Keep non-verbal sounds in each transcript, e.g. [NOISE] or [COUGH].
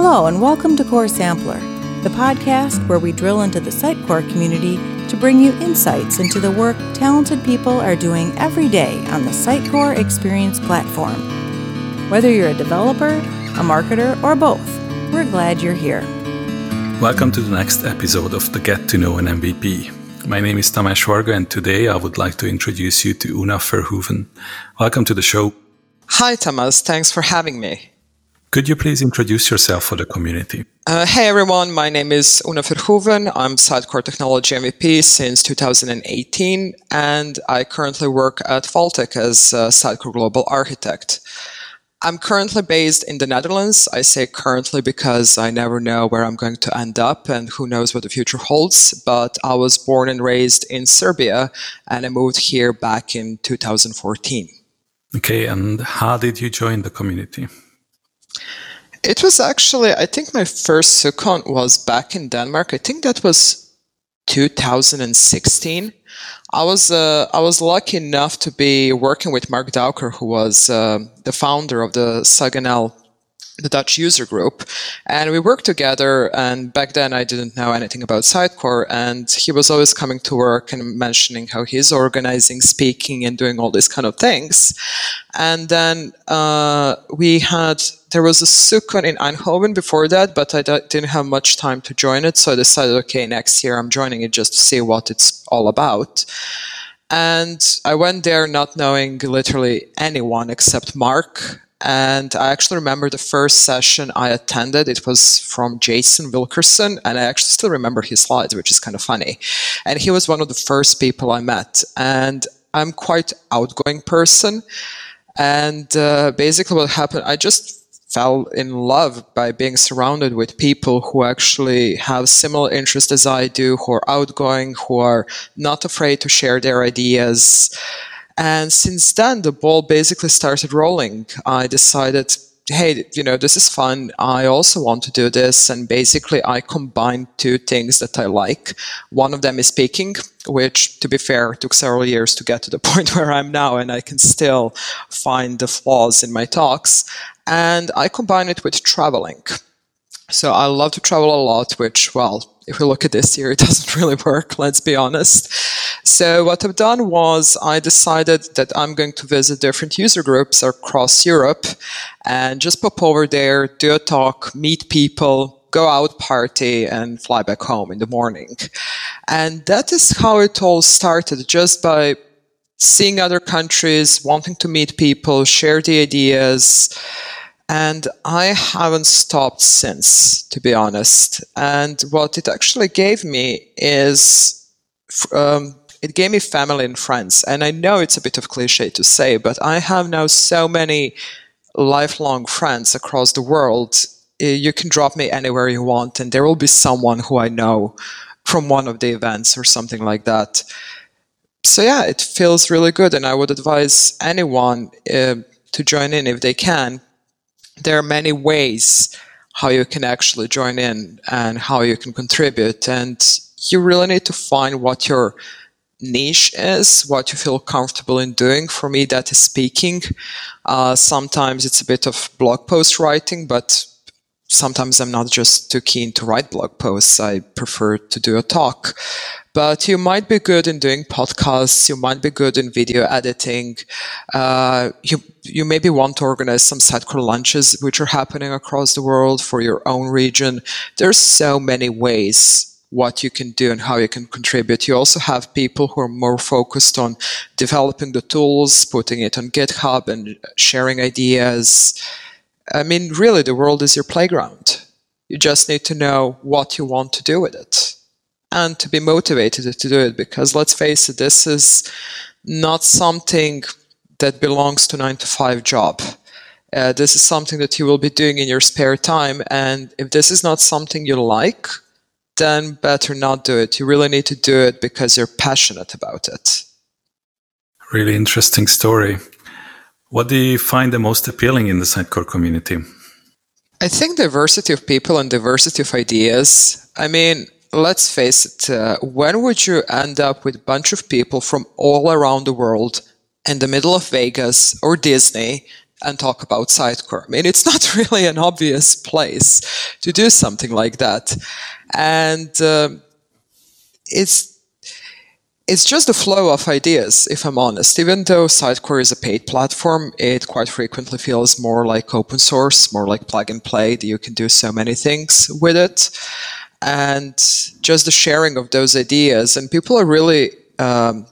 Hello, and welcome to Core Sampler, the podcast where we drill into the Sitecore community to bring you insights into the work talented people are doing every day on the Sitecore Experience platform. Whether you're a developer, a marketer, or both, we're glad you're here. Welcome to the next episode of the Get to Know an MVP. My name is Tamás Varga, and today I would like to introduce you to Una Verhoeven. Welcome to the show. Hi, Thomas. Thanks for having me. Could you please introduce yourself for the community? Uh, hey everyone, my name is Una Verhoeven. I'm Sitecore Technology MVP since 2018, and I currently work at Valtech as a Sitecore Global Architect. I'm currently based in the Netherlands. I say currently because I never know where I'm going to end up and who knows what the future holds. But I was born and raised in Serbia and I moved here back in 2014. Okay, and how did you join the community? It was actually, I think my first SUGCON was back in Denmark. I think that was 2016. I was uh, I was lucky enough to be working with Marc Duiker, who was uh, the founder of the SUGNL the Dutch user group, and we worked together. And back then, I didn't know anything about Sitecore, and he was always coming to work and mentioning how he's organizing, speaking, and doing all these kind of things. And then uh, we had there was a SUGCON in Eindhoven before that, but I didn't have much time to join it, so I decided, okay, next year I'm joining it just to see what it's all about. And I went there not knowing literally anyone except Marc and I actually remember the first session I attended. It was from Jason Wilkerson, and I actually still remember his slides, which is kind of funny. And he was one of the first people I met. And I'm quite outgoing person. And uh, basically, what happened, I just fell in love by being surrounded with people who actually have similar interests as I do, who are outgoing, who are not afraid to share their ideas. And since then, the ball basically started rolling. I decided, hey, you know, this is fun. I also want to do this. And basically, I combined two things that I like. One of them is speaking, which, to be fair, took several years to get to the [LAUGHS] point where I'm now, and I can still find the flaws in my talks. And I combine it with traveling. So I love to travel a lot, which, well, if we look at this year, it [LAUGHS] doesn't really work, let's be honest. So what I've done was I decided that I'm going to visit different user groups across Europe and just pop over there, do a talk, meet people, go out party and fly back home in the morning. And that is how it all started, just by seeing other countries, wanting to meet people, share the ideas, and I haven't stopped since, to be honest. And what it actually gave me is um, it gave me family and friends. And I know it's a bit of cliche to say, but I have now so many lifelong friends across the world. You can drop me anywhere you want, and there will be someone who I know from one of the events or something like that. So, yeah, it feels really good. And I would advise anyone uh, to join in if they can there are many ways how you can actually join in and how you can contribute. And you really need to find what your niche is, what you feel comfortable in doing. For me, that is speaking. Uh, sometimes it's a bit of blog post writing, but sometimes I'm not just too keen to write blog posts. I prefer to do a talk. But you might be good in doing podcasts. You might be good in video editing. Uh, you you maybe want to organize some Sitecore lunches, which are happening across the world for your own region. There's so many ways what you can do and how you can contribute. You also have people who are more focused on developing the tools, putting it on GitHub and sharing ideas. I mean, really, the world is your playground. You just need to know what you want to do with it and to be motivated to do it because let's face it, this is not something that belongs to nine to five job. Uh, this is something that you will be doing in your spare time. And if this is not something you like, then better not do it. You really need to do it because you're passionate about it. Really interesting story. What do you find the most appealing in the Sitecore community? I think diversity of people and diversity of ideas. I mean, let's face it, uh, when would you end up with a bunch of people from all around the world in the middle of Vegas or Disney and talk about Sitecore. I mean, it's not [LAUGHS] really an obvious place to do something like that. And uh, it's it's just the flow of ideas, if I'm honest. Even though Sitecore is a paid platform, it quite frequently feels more like open source, more like plug and play, that you can do so many things with it. And just the sharing of those ideas, and people are really um,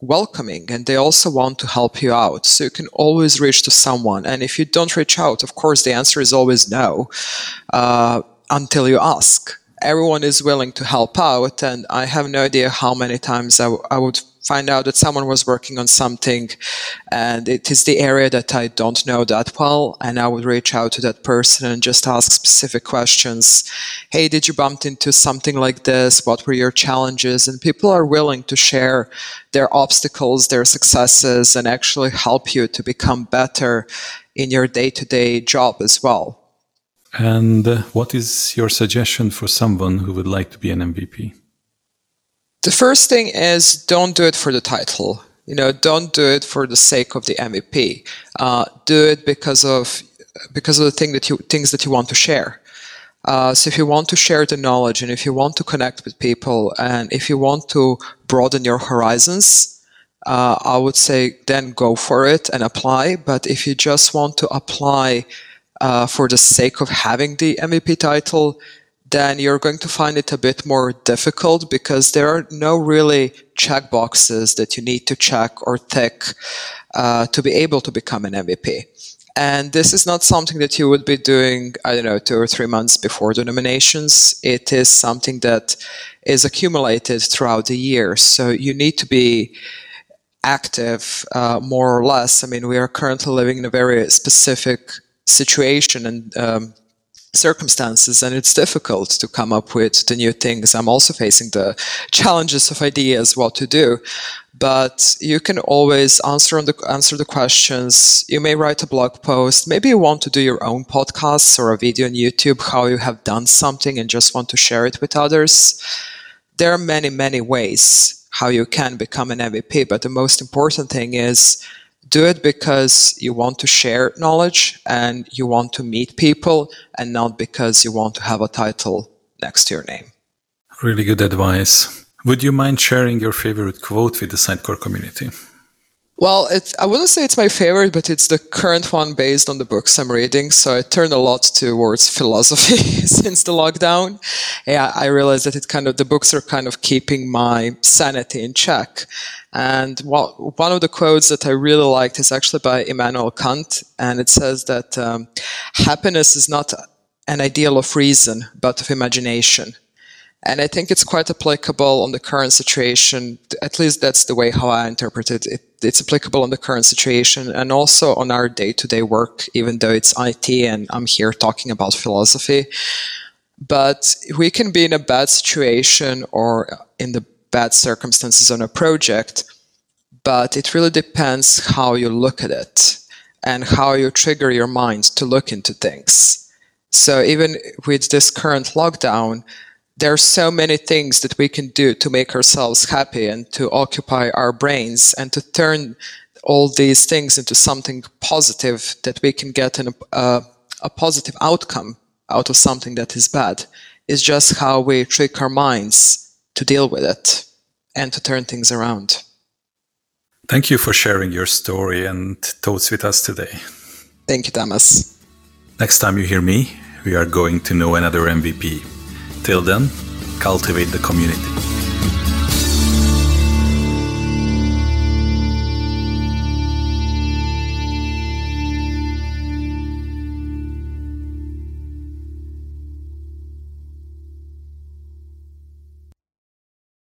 welcoming and they also want to help you out. So you can always reach to someone. And if you don't reach out, of course, the answer is always no uh, until you ask everyone is willing to help out. And I have no idea how many times I, w- I would find out that someone was working on something and it is the area that I don't know that well. And I would reach out to that person and just ask specific questions. Hey, did you bump into something like this? What were your challenges? And people are willing to share their obstacles, their successes, and actually help you to become better in your day to day job as well. And uh, what is your suggestion for someone who would like to be an MVP? The first thing is don't do it for the title. You know, don't do it for the sake of the MVP. Uh, do it because of because of the thing that you things that you want to share. Uh, so if you want to share the knowledge and if you want to connect with people and if you want to broaden your horizons, uh, I would say then go for it and apply. But if you just want to apply uh, for the sake of having the MVP title, then you're going to find it a bit more difficult because there are no really check boxes that you need to check or tick uh, to be able to become an MVP. And this is not something that you would be doing, I don't know, two or three months before the nominations. It is something that is accumulated throughout the year. So you need to be active uh, more or less. I mean, we are currently living in a very specific situation and um, circumstances and it's difficult to come up with the new things. I'm also facing the challenges of ideas what to do but you can always answer the answer the questions. You may write a blog post. Maybe you want to do your own podcasts or a video on youtube how you have done something and just want to share it with others. There are many many ways how you can become an mvp but the most important thing is do it because you want to share knowledge and you want to meet people and not because you want to have a title next to your name. Really good advice. Would you mind sharing your favorite quote with the Sitecore community? Well, I wouldn't say it's my favorite, but it's the current one based on the books I'm reading. So I turn a lot towards philosophy [LAUGHS] since the lockdown. Yeah, I realized that it kind of the books are kind of keeping my sanity in check. And one of the quotes that I really liked is actually by Immanuel Kant, and it says that um, happiness is not an ideal of reason, but of imagination. And I think it's quite applicable on the current situation. At least that's the way how I interpret it. it it's applicable on the current situation and also on our day-to-day work, even though it's IT and I'm here talking about philosophy. But we can be in a bad situation or in the bad circumstances on a project, but it really depends how you look at it and how you trigger your mind to look into things. So even with this current lockdown, there are so many things that we can do to make ourselves happy and to occupy our brains and to turn all these things into something positive that we can get an, uh, a positive outcome out of something that is bad is just how we trick our minds to deal with it and to turn things around. Thank you for sharing your story and thoughts with us today. Thank you, Thomas. Next time you hear me, we are going to know another MVP. Till then, cultivate the community.